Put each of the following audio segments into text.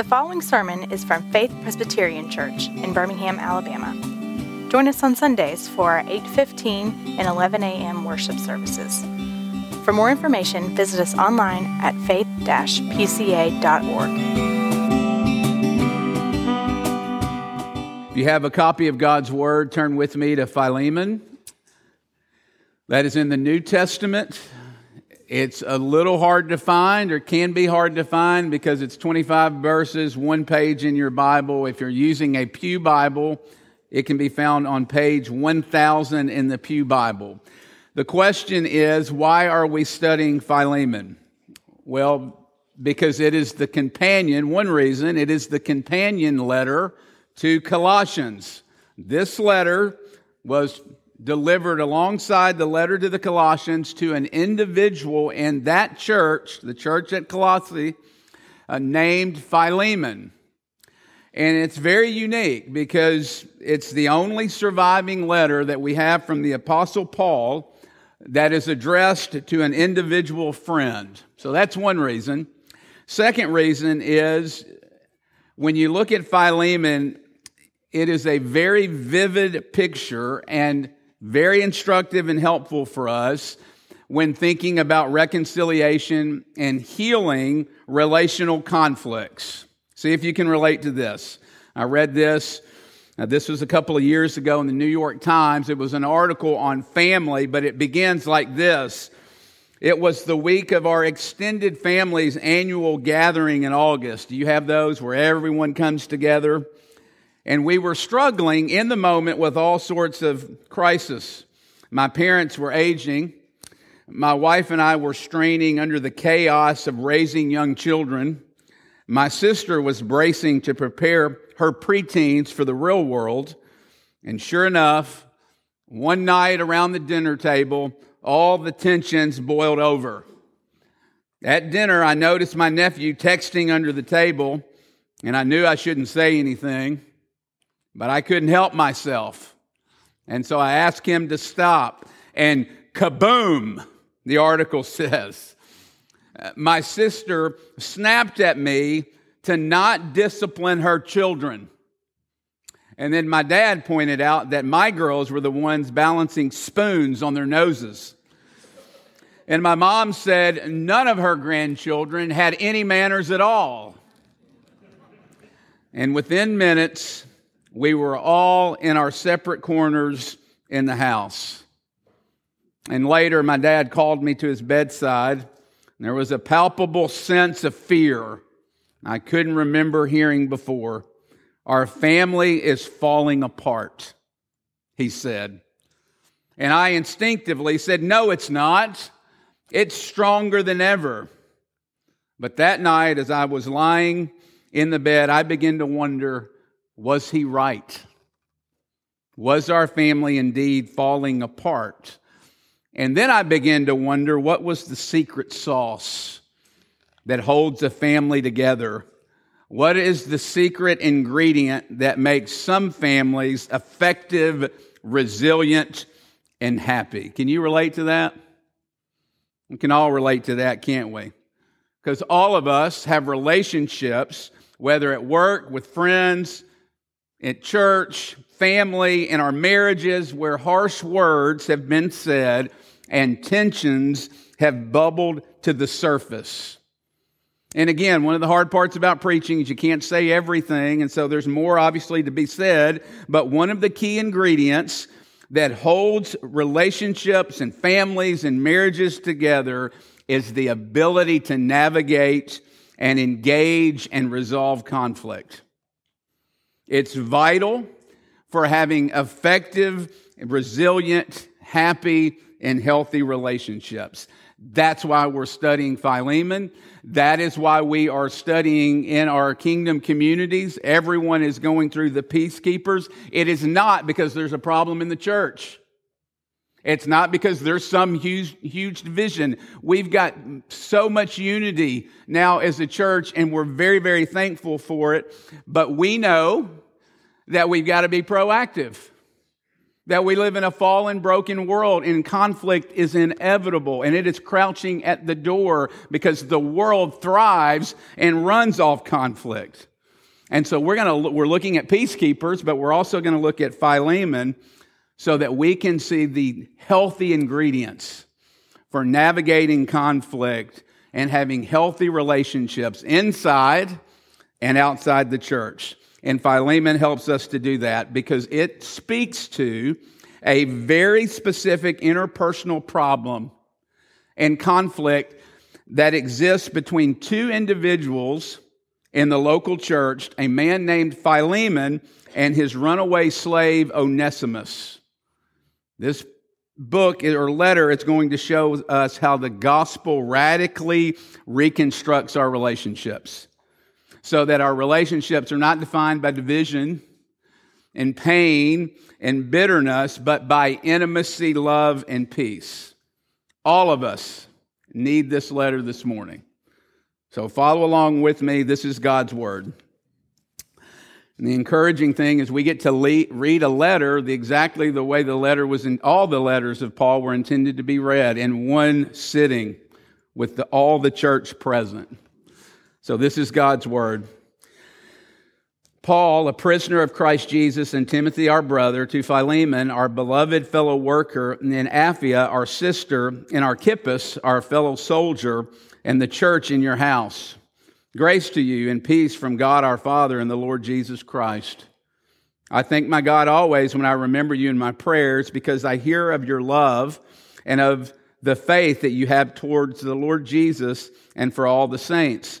The following sermon is from Faith Presbyterian Church in Birmingham, Alabama. Join us on Sundays for our 8:15 and 11 a.m. worship services. For more information, visit us online at faith-pca.org. If you have a copy of God's Word, turn with me to Philemon. That is in the New Testament. It's a little hard to find, or can be hard to find, because it's 25 verses, one page in your Bible. If you're using a Pew Bible, it can be found on page 1000 in the Pew Bible. The question is why are we studying Philemon? Well, because it is the companion, one reason, it is the companion letter to Colossians. This letter was delivered alongside the letter to the Colossians to an individual in that church, the church at Colossae, uh, named Philemon. And it's very unique because it's the only surviving letter that we have from the Apostle Paul that is addressed to an individual friend. So that's one reason. Second reason is when you look at Philemon, it is a very vivid picture and very instructive and helpful for us when thinking about reconciliation and healing relational conflicts. See if you can relate to this. I read this. Now, this was a couple of years ago in the New York Times. It was an article on family, but it begins like this. It was the week of our extended family's annual gathering in August. Do you have those where everyone comes together? And we were struggling in the moment with all sorts of crisis. My parents were aging. My wife and I were straining under the chaos of raising young children. My sister was bracing to prepare her preteens for the real world. And sure enough, one night around the dinner table, all the tensions boiled over. At dinner, I noticed my nephew texting under the table, and I knew I shouldn't say anything. But I couldn't help myself. And so I asked him to stop. And kaboom, the article says. Uh, my sister snapped at me to not discipline her children. And then my dad pointed out that my girls were the ones balancing spoons on their noses. And my mom said none of her grandchildren had any manners at all. And within minutes, we were all in our separate corners in the house. And later, my dad called me to his bedside. there was a palpable sense of fear I couldn't remember hearing before. Our family is falling apart, he said. And I instinctively said, No, it's not. It's stronger than ever. But that night, as I was lying in the bed, I began to wonder was he right? Was our family indeed falling apart? And then I began to wonder what was the secret sauce that holds a family together? What is the secret ingredient that makes some families effective, resilient, and happy? Can you relate to that? We can all relate to that, can't we? Because all of us have relationships, whether at work, with friends, at church, family, in our marriages where harsh words have been said and tensions have bubbled to the surface. And again, one of the hard parts about preaching is you can't say everything, and so there's more obviously to be said. But one of the key ingredients that holds relationships and families and marriages together is the ability to navigate and engage and resolve conflict. It's vital for having effective, resilient, happy, and healthy relationships. That's why we're studying Philemon. That is why we are studying in our kingdom communities. Everyone is going through the peacekeepers. It is not because there's a problem in the church. It's not because there's some huge, huge division. We've got so much unity now as a church, and we're very, very thankful for it. But we know that we've got to be proactive. That we live in a fallen, broken world and conflict is inevitable and it is crouching at the door because the world thrives and runs off conflict. And so we're going to we're looking at peacekeepers, but we're also going to look at Philemon so that we can see the healthy ingredients for navigating conflict and having healthy relationships inside and outside the church. And Philemon helps us to do that because it speaks to a very specific interpersonal problem and conflict that exists between two individuals in the local church, a man named Philemon and his runaway slave Onesimus. This book or letter it's going to show us how the gospel radically reconstructs our relationships so that our relationships are not defined by division and pain and bitterness but by intimacy love and peace. All of us need this letter this morning. So follow along with me. This is god's word. And the encouraging thing is we get to read a letter the, exactly the way the letter was in all the letters of Paul were intended to be read in one sitting with the, all the church present. So this is God's word. Paul, a prisoner of Christ Jesus, and Timothy, our brother, to Philemon, our beloved fellow worker, and Apphia, our sister, and Archippus, our fellow soldier, and the church in your house. Grace to you and peace from God our Father and the Lord Jesus Christ. I thank my God always when I remember you in my prayers because I hear of your love and of the faith that you have towards the Lord Jesus and for all the saints.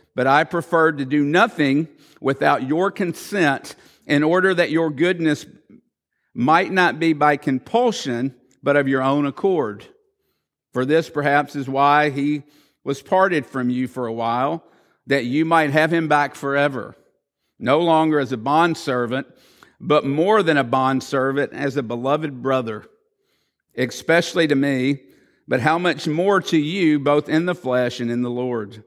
but I preferred to do nothing without your consent in order that your goodness might not be by compulsion, but of your own accord. For this perhaps is why he was parted from you for a while, that you might have him back forever, no longer as a bondservant, but more than a bondservant, as a beloved brother, especially to me, but how much more to you, both in the flesh and in the Lord.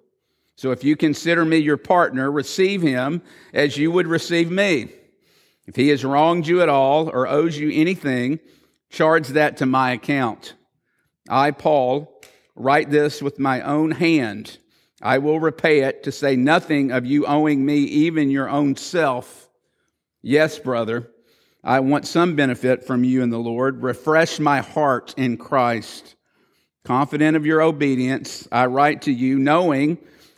So if you consider me your partner, receive him as you would receive me. If he has wronged you at all or owes you anything, charge that to my account. I, Paul, Write this with my own hand. I will repay it, to say nothing of you owing me even your own self. Yes, brother, I want some benefit from you in the Lord. Refresh my heart in Christ. Confident of your obedience, I write to you, knowing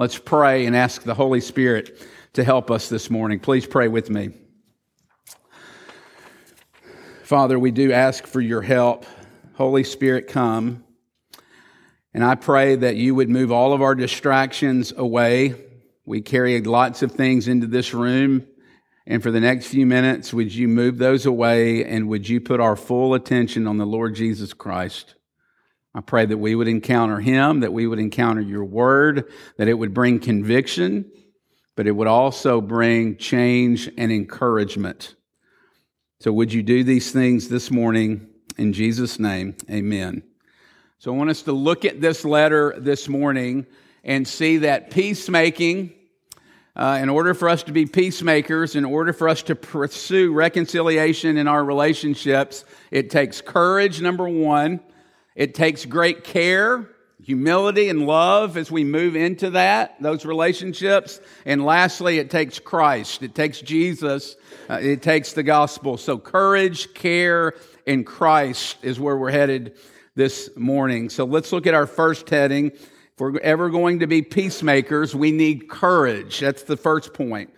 Let's pray and ask the Holy Spirit to help us this morning. Please pray with me. Father, we do ask for your help. Holy Spirit, come. And I pray that you would move all of our distractions away. We carry lots of things into this room. And for the next few minutes, would you move those away and would you put our full attention on the Lord Jesus Christ? I pray that we would encounter him, that we would encounter your word, that it would bring conviction, but it would also bring change and encouragement. So would you do these things this morning in Jesus' name? Amen. So I want us to look at this letter this morning and see that peacemaking, uh, in order for us to be peacemakers, in order for us to pursue reconciliation in our relationships, it takes courage, number one. It takes great care, humility, and love as we move into that, those relationships. And lastly, it takes Christ. It takes Jesus. Uh, it takes the gospel. So courage, care, and Christ is where we're headed this morning. So let's look at our first heading if we're ever going to be peacemakers, we need courage. That's the first point.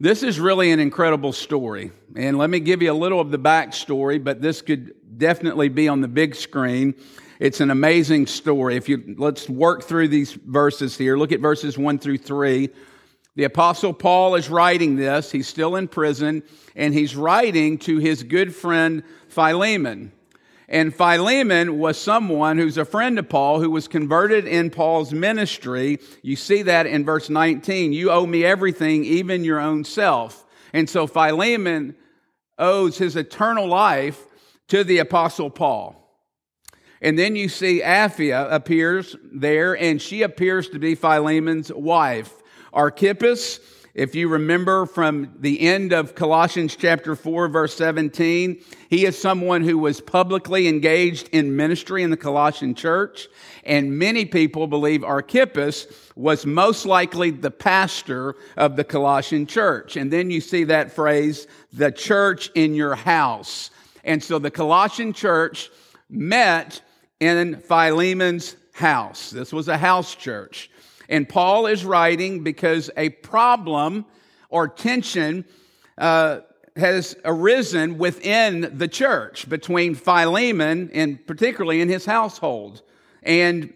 This is really an incredible story. And let me give you a little of the backstory, but this could definitely be on the big screen. It's an amazing story. If you let's work through these verses here. Look at verses 1 through 3. The apostle Paul is writing this. He's still in prison and he's writing to his good friend Philemon. And Philemon was someone who's a friend of Paul who was converted in Paul's ministry. You see that in verse 19. You owe me everything, even your own self. And so Philemon owes his eternal life to the apostle Paul. And then you see Apphia appears there, and she appears to be Philemon's wife. Archippus if you remember from the end of Colossians chapter 4, verse 17, he is someone who was publicly engaged in ministry in the Colossian church. And many people believe Archippus was most likely the pastor of the Colossian church. And then you see that phrase, the church in your house. And so the Colossian church met in Philemon's house. This was a house church. And Paul is writing because a problem or tension uh, has arisen within the church between Philemon and particularly in his household and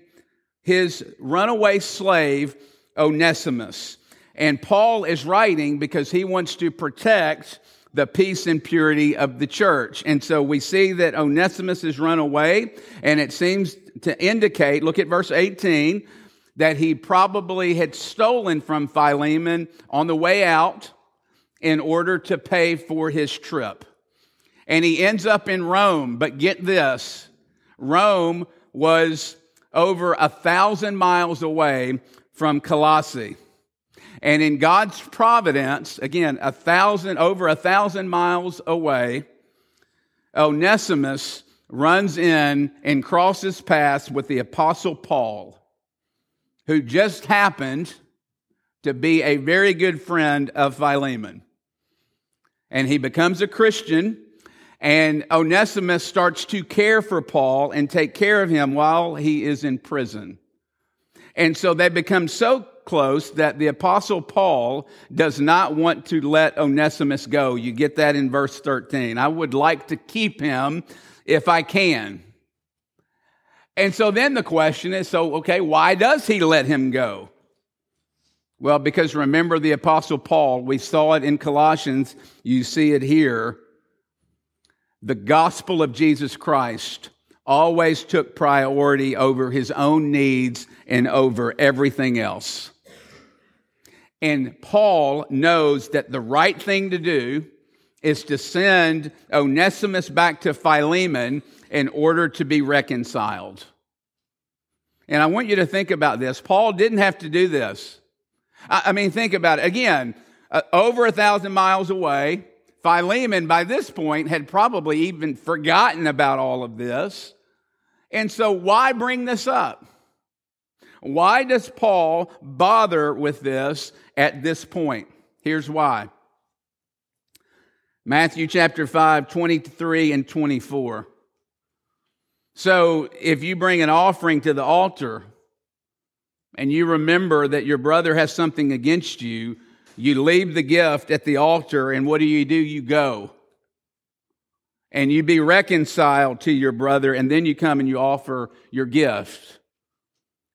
his runaway slave Onesimus. And Paul is writing because he wants to protect the peace and purity of the church. And so we see that Onesimus has run away, and it seems to indicate, look at verse 18, that he probably had stolen from Philemon on the way out in order to pay for his trip. And he ends up in Rome. But get this Rome was over a thousand miles away from Colossae. And in God's providence, again, a thousand, over a thousand miles away, Onesimus runs in and crosses paths with the apostle Paul who just happened to be a very good friend of Philemon. And he becomes a Christian, and Onesimus starts to care for Paul and take care of him while he is in prison. And so they become so close that the apostle Paul does not want to let Onesimus go. You get that in verse 13. I would like to keep him if I can. And so then the question is so, okay, why does he let him go? Well, because remember the Apostle Paul, we saw it in Colossians, you see it here. The gospel of Jesus Christ always took priority over his own needs and over everything else. And Paul knows that the right thing to do is to send Onesimus back to Philemon in order to be reconciled. And I want you to think about this. Paul didn't have to do this. I, mean, think about it. Again, uh, over a thousand miles away, Philemon by this point had probably even forgotten about all of this. And so, why bring this up? Why does Paul bother with this at this point? Here's why Matthew chapter 5, 23 and 24. So if you bring an offering to the altar and you remember that your brother has something against you, you leave the gift at the altar, and what do you do? You go. And you be reconciled to your brother, and then you come and you offer your gift.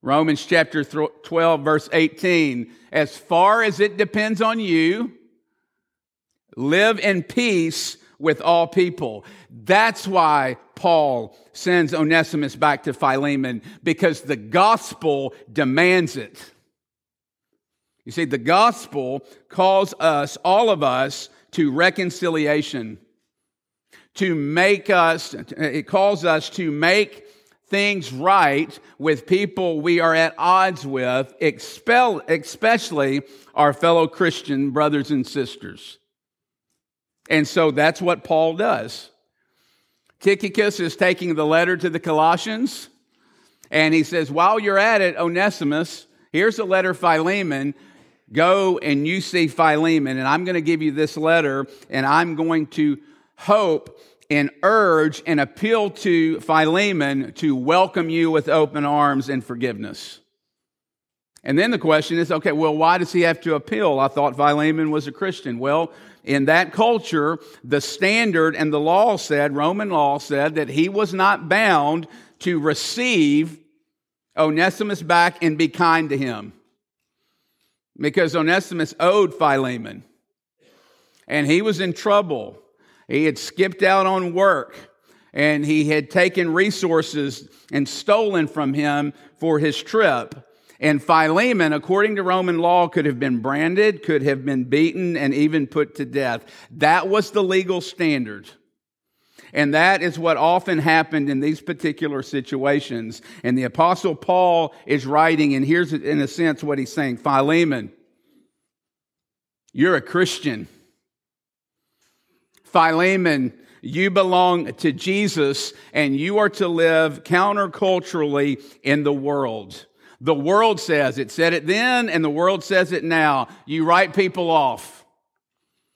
Romans chapter 12, verse 18. As far as it depends on you, live in peace with all people. That's why Paul sends Onesimus back to Philemon because the gospel demands it. You see, the gospel calls us, all of us, to reconciliation, to make us, it calls us to make things right with people we are at odds with, especially our fellow Christian brothers and sisters. And so that's what Paul does. Tychicus is taking the letter to the Colossians, and he says, While you're at it, Onesimus, here's a letter, Philemon. Go and you see Philemon, and I'm going to give you this letter, and I'm going to hope and urge and appeal to Philemon to welcome you with open arms and forgiveness. And then the question is okay, well, why does he have to appeal? I thought Philemon was a Christian. Well, in that culture, the standard and the law said, Roman law said, that he was not bound to receive Onesimus back and be kind to him. Because Onesimus owed Philemon. And he was in trouble. He had skipped out on work and he had taken resources and stolen from him for his trip. And Philemon, according to Roman law, could have been branded, could have been beaten, and even put to death. That was the legal standard. And that is what often happened in these particular situations. And the apostle Paul is writing, and here's in a sense what he's saying Philemon, you're a Christian. Philemon, you belong to Jesus, and you are to live counterculturally in the world. The world says it said it then, and the world says it now. You write people off.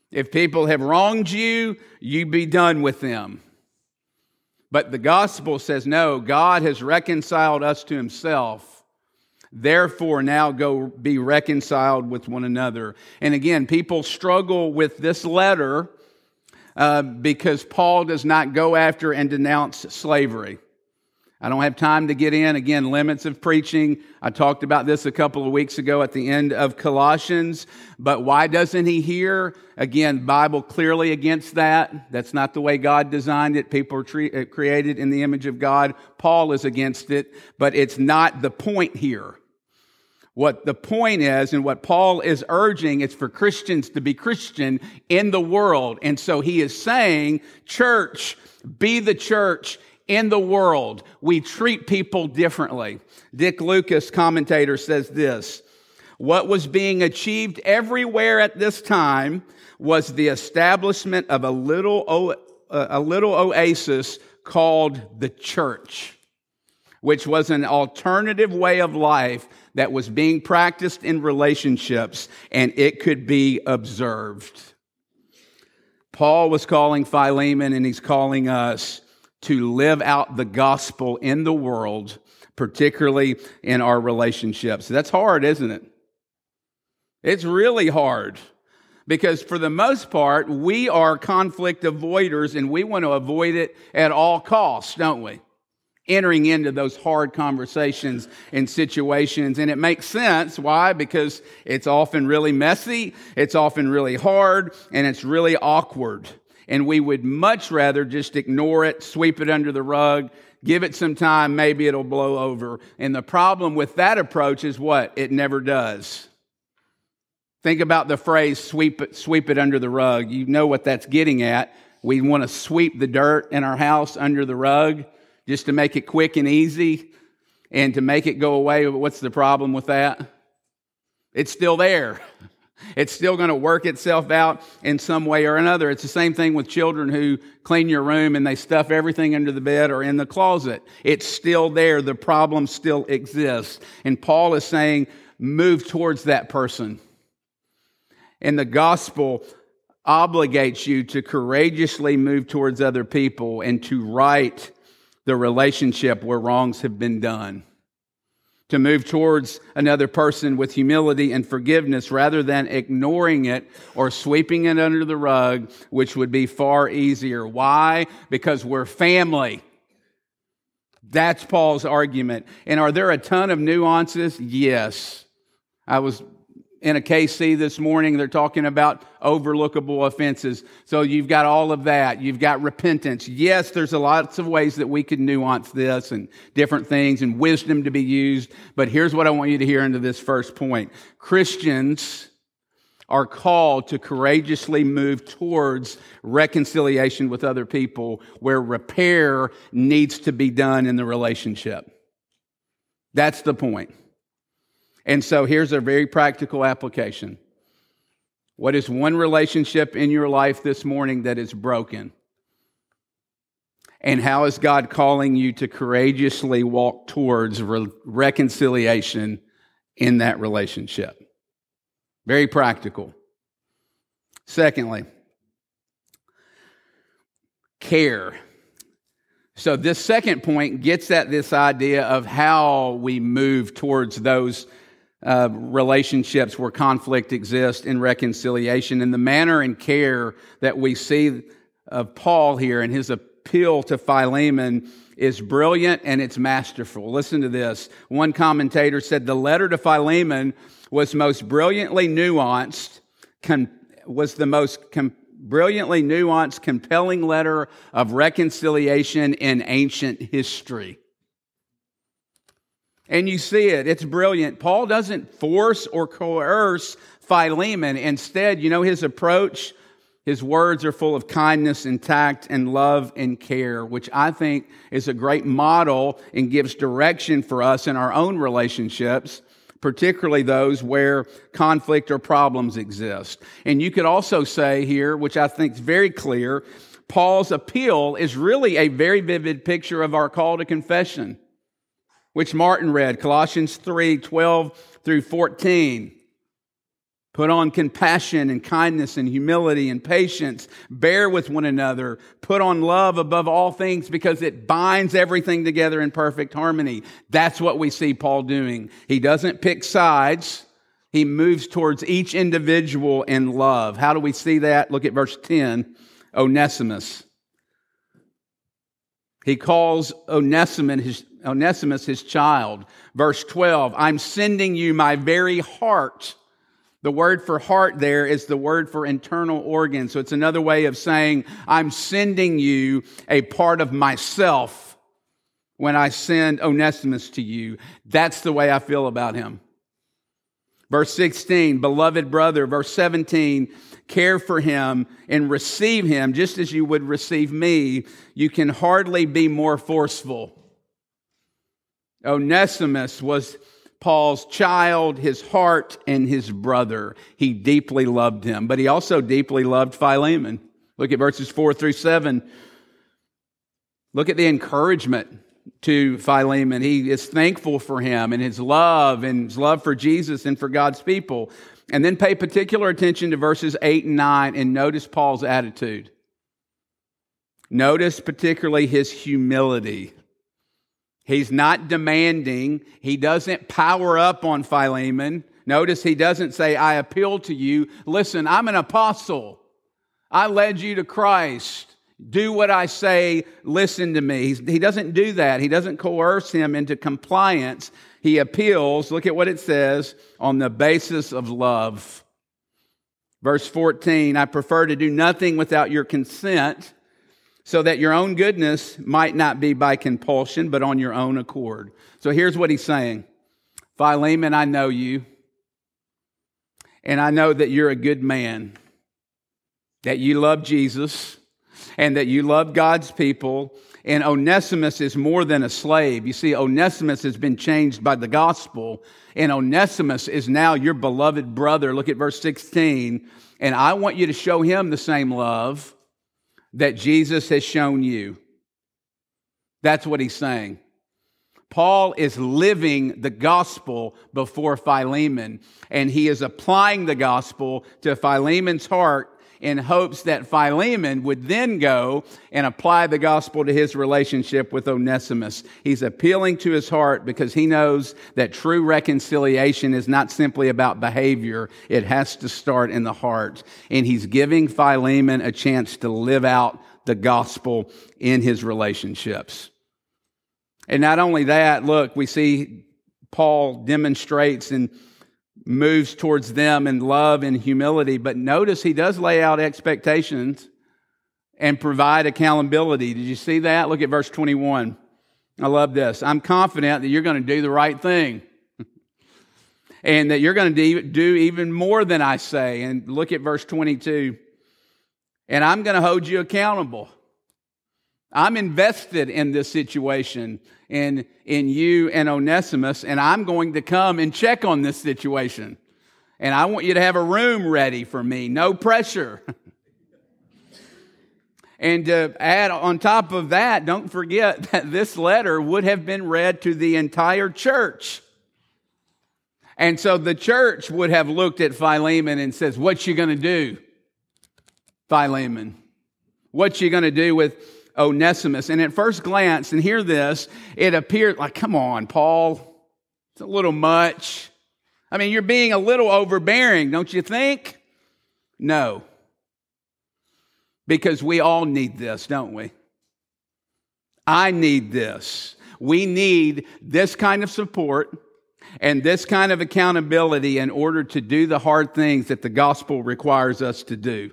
If people have wronged you, you be done with them. But the gospel says, no, God has reconciled us to himself. Therefore, now go be reconciled with one another. And again, people struggle with this letter uh, because Paul does not go after and denounce slavery. I don't have time to get in. Again, limits of preaching. I talked about this a couple of weeks ago at the end of Colossians. But why doesn't he here? Again, Bible clearly against that. That's not the way God designed it. People are tre- uh, created in the image of God. Paul is against it, but it's not the point here. What the point is, and what Paul is urging, is for Christians to be Christian in the world. And so he is saying, church, be the church in the world, we treat people differently. Dick Lucas, commentator, says this What was being achieved everywhere at this time was the establishment of a little, a little oasis called the church, which was an alternative way of life that was being practiced in relationships and it could be observed. Paul was calling Philemon and he's calling us to live out the gospel in the world, particularly in our relationships. That's hard, isn't it? It's really hard because, for the most part, we are conflict avoiders and we want to avoid it at all costs, don't we? Entering into those hard conversations and situations. And it makes sense. Why? Because it's often really messy, it's often really hard, and it's really awkward and we would much rather just ignore it, sweep it under the rug, give it some time, maybe it'll blow over. And the problem with that approach is what? It never does. Think about the phrase sweep it, sweep it under the rug. You know what that's getting at. We want to sweep the dirt in our house under the rug just to make it quick and easy and to make it go away. What's the problem with that? It's still there. It's still going to work itself out in some way or another. It's the same thing with children who clean your room and they stuff everything under the bed or in the closet. It's still there. The problem still exists. And Paul is saying, move towards that person. And the gospel obligates you to courageously move towards other people and to right the relationship where wrongs have been done to move towards another person with humility and forgiveness rather than ignoring it or sweeping it under the rug, which would be far easier. Why? Because we're family. That's Paul's argument. And are there a ton of nuances? Yes. I was in a KC this morning, they're talking about overlookable offenses. So you've got all of that. You've got repentance. Yes, there's lots of ways that we could nuance this and different things and wisdom to be used. But here's what I want you to hear into this first point. Christians are called to courageously move towards reconciliation with other people where repair needs to be done in the relationship. That's the point. And so here's a very practical application. What is one relationship in your life this morning that is broken? And how is God calling you to courageously walk towards re- reconciliation in that relationship? Very practical. Secondly, care. So, this second point gets at this idea of how we move towards those uh, relationships where conflict exists in reconciliation and the manner and care that we see of Paul here and his appeal to Philemon is brilliant and it's masterful. Listen to this. One commentator said the letter to Philemon was most brilliantly nuanced, com- was the most com- brilliantly nuanced, compelling letter of reconciliation in ancient history. And you see it, it's brilliant. Paul doesn't force or coerce Philemon. Instead, you know, his approach, his words are full of kindness and tact and love and care, which I think is a great model and gives direction for us in our own relationships, particularly those where conflict or problems exist. And you could also say here, which I think is very clear, Paul's appeal is really a very vivid picture of our call to confession which Martin read, Colossians 3 12 through 14. Put on compassion and kindness and humility and patience. Bear with one another. Put on love above all things because it binds everything together in perfect harmony. That's what we see Paul doing. He doesn't pick sides. He moves towards each individual in love. How do we see that? Look at verse 10. Onesimus. He calls Onesimus his, Onesimus his child. Verse 12, I'm sending you my very heart. The word for heart there is the word for internal organ. So it's another way of saying, I'm sending you a part of myself when I send Onesimus to you. That's the way I feel about him. Verse 16, beloved brother. Verse 17, care for him and receive him just as you would receive me. You can hardly be more forceful. Onesimus was Paul's child, his heart, and his brother. He deeply loved him, but he also deeply loved Philemon. Look at verses 4 through 7. Look at the encouragement to Philemon. He is thankful for him and his love and his love for Jesus and for God's people. And then pay particular attention to verses 8 and 9 and notice Paul's attitude. Notice particularly his humility. He's not demanding. He doesn't power up on Philemon. Notice he doesn't say, I appeal to you. Listen, I'm an apostle. I led you to Christ. Do what I say. Listen to me. He doesn't do that. He doesn't coerce him into compliance. He appeals. Look at what it says on the basis of love. Verse 14 I prefer to do nothing without your consent so that your own goodness might not be by compulsion, but on your own accord. So here's what he's saying Philemon, I know you, and I know that you're a good man, that you love Jesus, and that you love God's people. And Onesimus is more than a slave. You see, Onesimus has been changed by the gospel, and Onesimus is now your beloved brother. Look at verse 16. And I want you to show him the same love that Jesus has shown you. That's what he's saying. Paul is living the gospel before Philemon, and he is applying the gospel to Philemon's heart in hopes that Philemon would then go and apply the gospel to his relationship with Onesimus. He's appealing to his heart because he knows that true reconciliation is not simply about behavior, it has to start in the heart. And he's giving Philemon a chance to live out the gospel in his relationships. And not only that, look, we see Paul demonstrates and moves towards them in love and humility. But notice he does lay out expectations and provide accountability. Did you see that? Look at verse 21. I love this. I'm confident that you're going to do the right thing. and that you're going to do even more than I say. And look at verse 22. And I'm going to hold you accountable. I'm invested in this situation in, in you and Onesimus, and I'm going to come and check on this situation. And I want you to have a room ready for me, no pressure. and to add on top of that, don't forget that this letter would have been read to the entire church. And so the church would have looked at Philemon and says, "What you going to do, Philemon? What you going to do with Onesimus. And at first glance, and hear this, it appeared like, come on, Paul, it's a little much. I mean, you're being a little overbearing, don't you think? No. Because we all need this, don't we? I need this. We need this kind of support and this kind of accountability in order to do the hard things that the gospel requires us to do.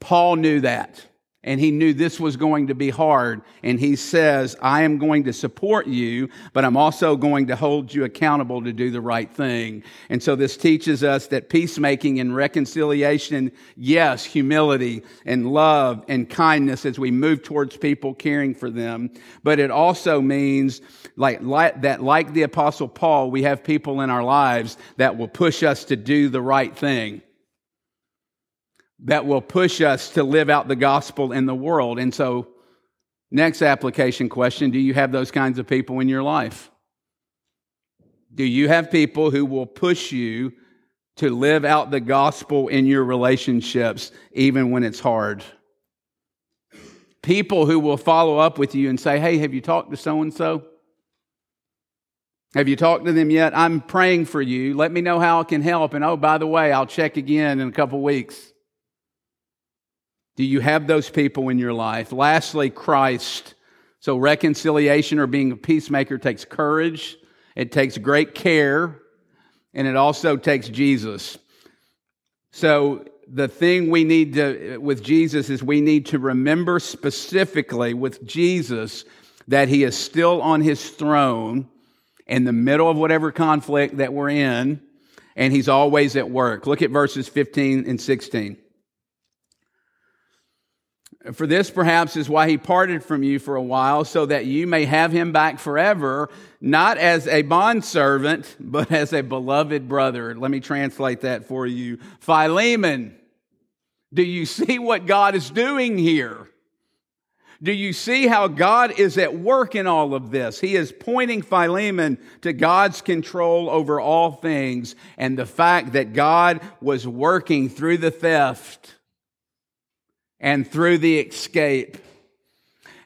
Paul knew that. And he knew this was going to be hard. And he says, I am going to support you, but I'm also going to hold you accountable to do the right thing. And so this teaches us that peacemaking and reconciliation, yes, humility and love and kindness as we move towards people caring for them. But it also means like, like that, like the apostle Paul, we have people in our lives that will push us to do the right thing that will push us to live out the gospel in the world. And so, next application question do you have those kinds of people in your life? Do you have people who will push you to live out the gospel in your relationships, even when it's hard? People who will follow up with you and say, Hey, have you talked to so and so? Have you talked to them yet? I'm praying for you. Let me know how I can help. And oh, by the way, I'll check again in a couple weeks. Do you have those people in your life? Lastly, Christ. So, reconciliation or being a peacemaker takes courage, it takes great care, and it also takes Jesus. So, the thing we need to, with Jesus is we need to remember specifically with Jesus that he is still on his throne in the middle of whatever conflict that we're in, and he's always at work. Look at verses 15 and 16. For this perhaps is why he parted from you for a while, so that you may have him back forever, not as a bondservant, but as a beloved brother. Let me translate that for you. Philemon, do you see what God is doing here? Do you see how God is at work in all of this? He is pointing Philemon to God's control over all things and the fact that God was working through the theft and through the escape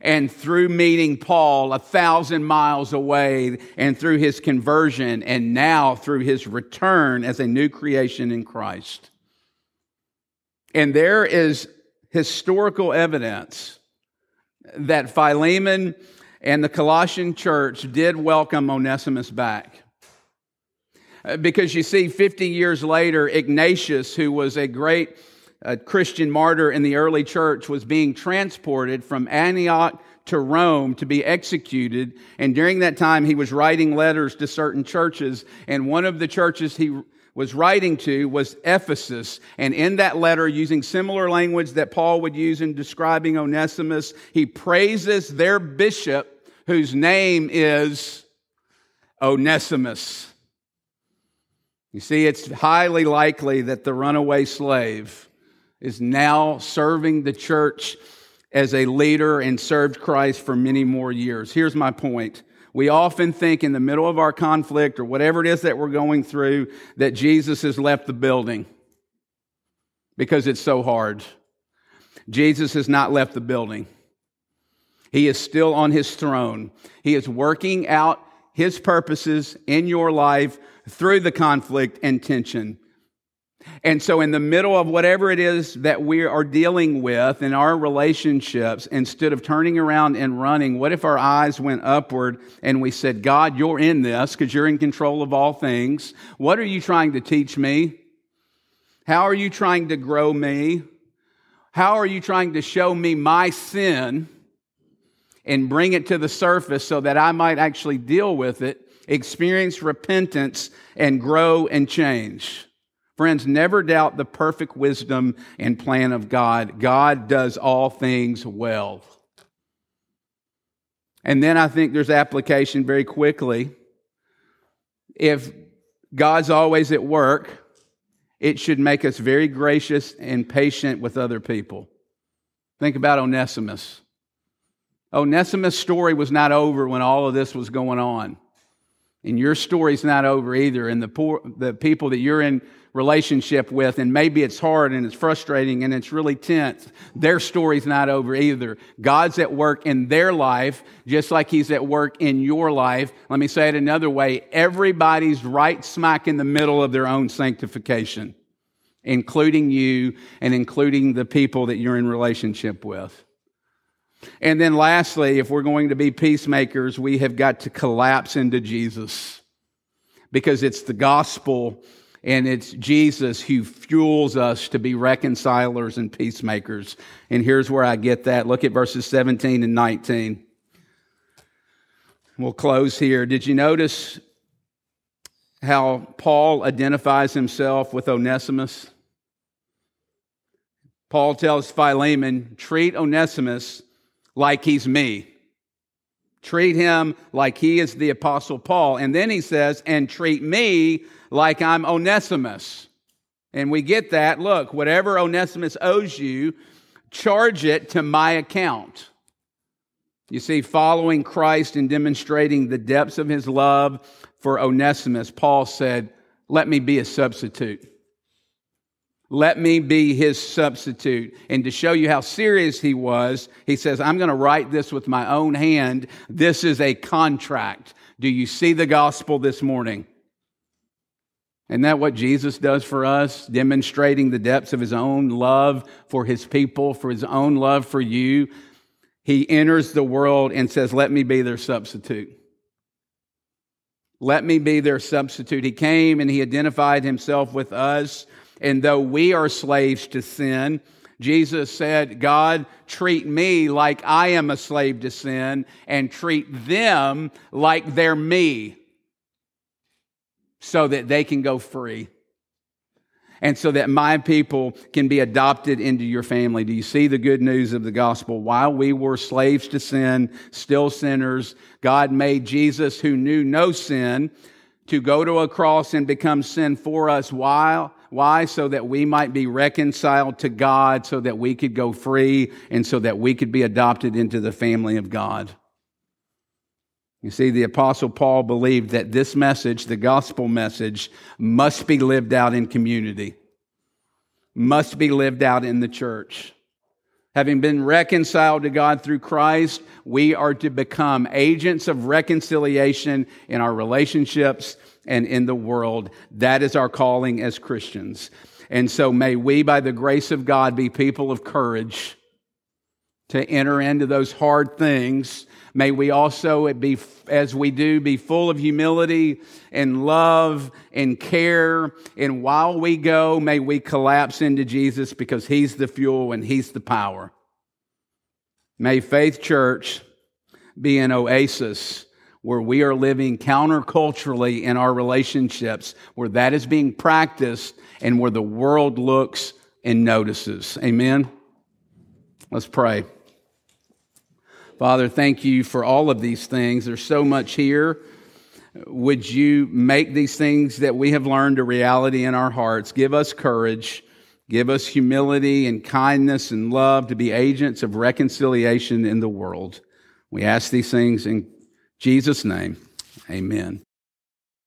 and through meeting Paul a thousand miles away and through his conversion and now through his return as a new creation in Christ. And there is historical evidence that Philemon and the Colossian church did welcome Onesimus back. Because you see, 50 years later, Ignatius, who was a great a Christian martyr in the early church, was being transported from Antioch to Rome to be executed. And during that time, he was writing letters to certain churches. And one of the churches he was writing to was Ephesus. And in that letter, using similar language that Paul would use in describing Onesimus, he praises their bishop, whose name is Onesimus. You see, it's highly likely that the runaway slave is now serving the church as a leader and served Christ for many more years. Here's my point. We often think in the middle of our conflict or whatever it is that we're going through that Jesus has left the building because it's so hard. Jesus has not left the building. He is still on his throne. He is working out his purposes in your life through the conflict and tension. And so, in the middle of whatever it is that we are dealing with in our relationships, instead of turning around and running, what if our eyes went upward and we said, God, you're in this because you're in control of all things. What are you trying to teach me? How are you trying to grow me? How are you trying to show me my sin and bring it to the surface so that I might actually deal with it experience repentance, and grow and change. Friends, never doubt the perfect wisdom and plan of God. God does all things well. And then I think there's application very quickly. If God's always at work, it should make us very gracious and patient with other people. Think about Onesimus. Onesimus' story was not over when all of this was going on. And your story's not over either. And the poor, the people that you're in relationship with, and maybe it's hard and it's frustrating and it's really tense. Their story's not over either. God's at work in their life, just like He's at work in your life. Let me say it another way. Everybody's right smack in the middle of their own sanctification, including you and including the people that you're in relationship with. And then lastly, if we're going to be peacemakers, we have got to collapse into Jesus because it's the gospel and it's Jesus who fuels us to be reconcilers and peacemakers. And here's where I get that. Look at verses 17 and 19. We'll close here. Did you notice how Paul identifies himself with Onesimus? Paul tells Philemon, treat Onesimus like he's me. Treat him like he is the Apostle Paul. And then he says, and treat me like I'm Onesimus. And we get that. Look, whatever Onesimus owes you, charge it to my account. You see, following Christ and demonstrating the depths of his love for Onesimus, Paul said, Let me be a substitute. Let me be his substitute. And to show you how serious he was, he says, I'm going to write this with my own hand. This is a contract. Do you see the gospel this morning? Isn't that what Jesus does for us? Demonstrating the depths of his own love for his people, for his own love for you. He enters the world and says, Let me be their substitute. Let me be their substitute. He came and he identified himself with us and though we are slaves to sin, Jesus said, God, treat me like I am a slave to sin and treat them like they're me so that they can go free and so that my people can be adopted into your family. Do you see the good news of the gospel? While we were slaves to sin, still sinners, God made Jesus, who knew no sin, to go to a cross and become sin for us. While why? So that we might be reconciled to God, so that we could go free, and so that we could be adopted into the family of God. You see, the Apostle Paul believed that this message, the gospel message, must be lived out in community, must be lived out in the church. Having been reconciled to God through Christ, we are to become agents of reconciliation in our relationships and in the world. That is our calling as Christians. And so may we, by the grace of God, be people of courage to enter into those hard things. May we also be, as we do, be full of humility and love and care. And while we go, may we collapse into Jesus because He's the fuel and He's the power. May Faith Church be an oasis where we are living counterculturally in our relationships, where that is being practiced and where the world looks and notices. Amen. Let's pray. Father, thank you for all of these things. There's so much here. Would you make these things that we have learned a reality in our hearts? Give us courage. Give us humility and kindness and love to be agents of reconciliation in the world. We ask these things in Jesus' name, amen.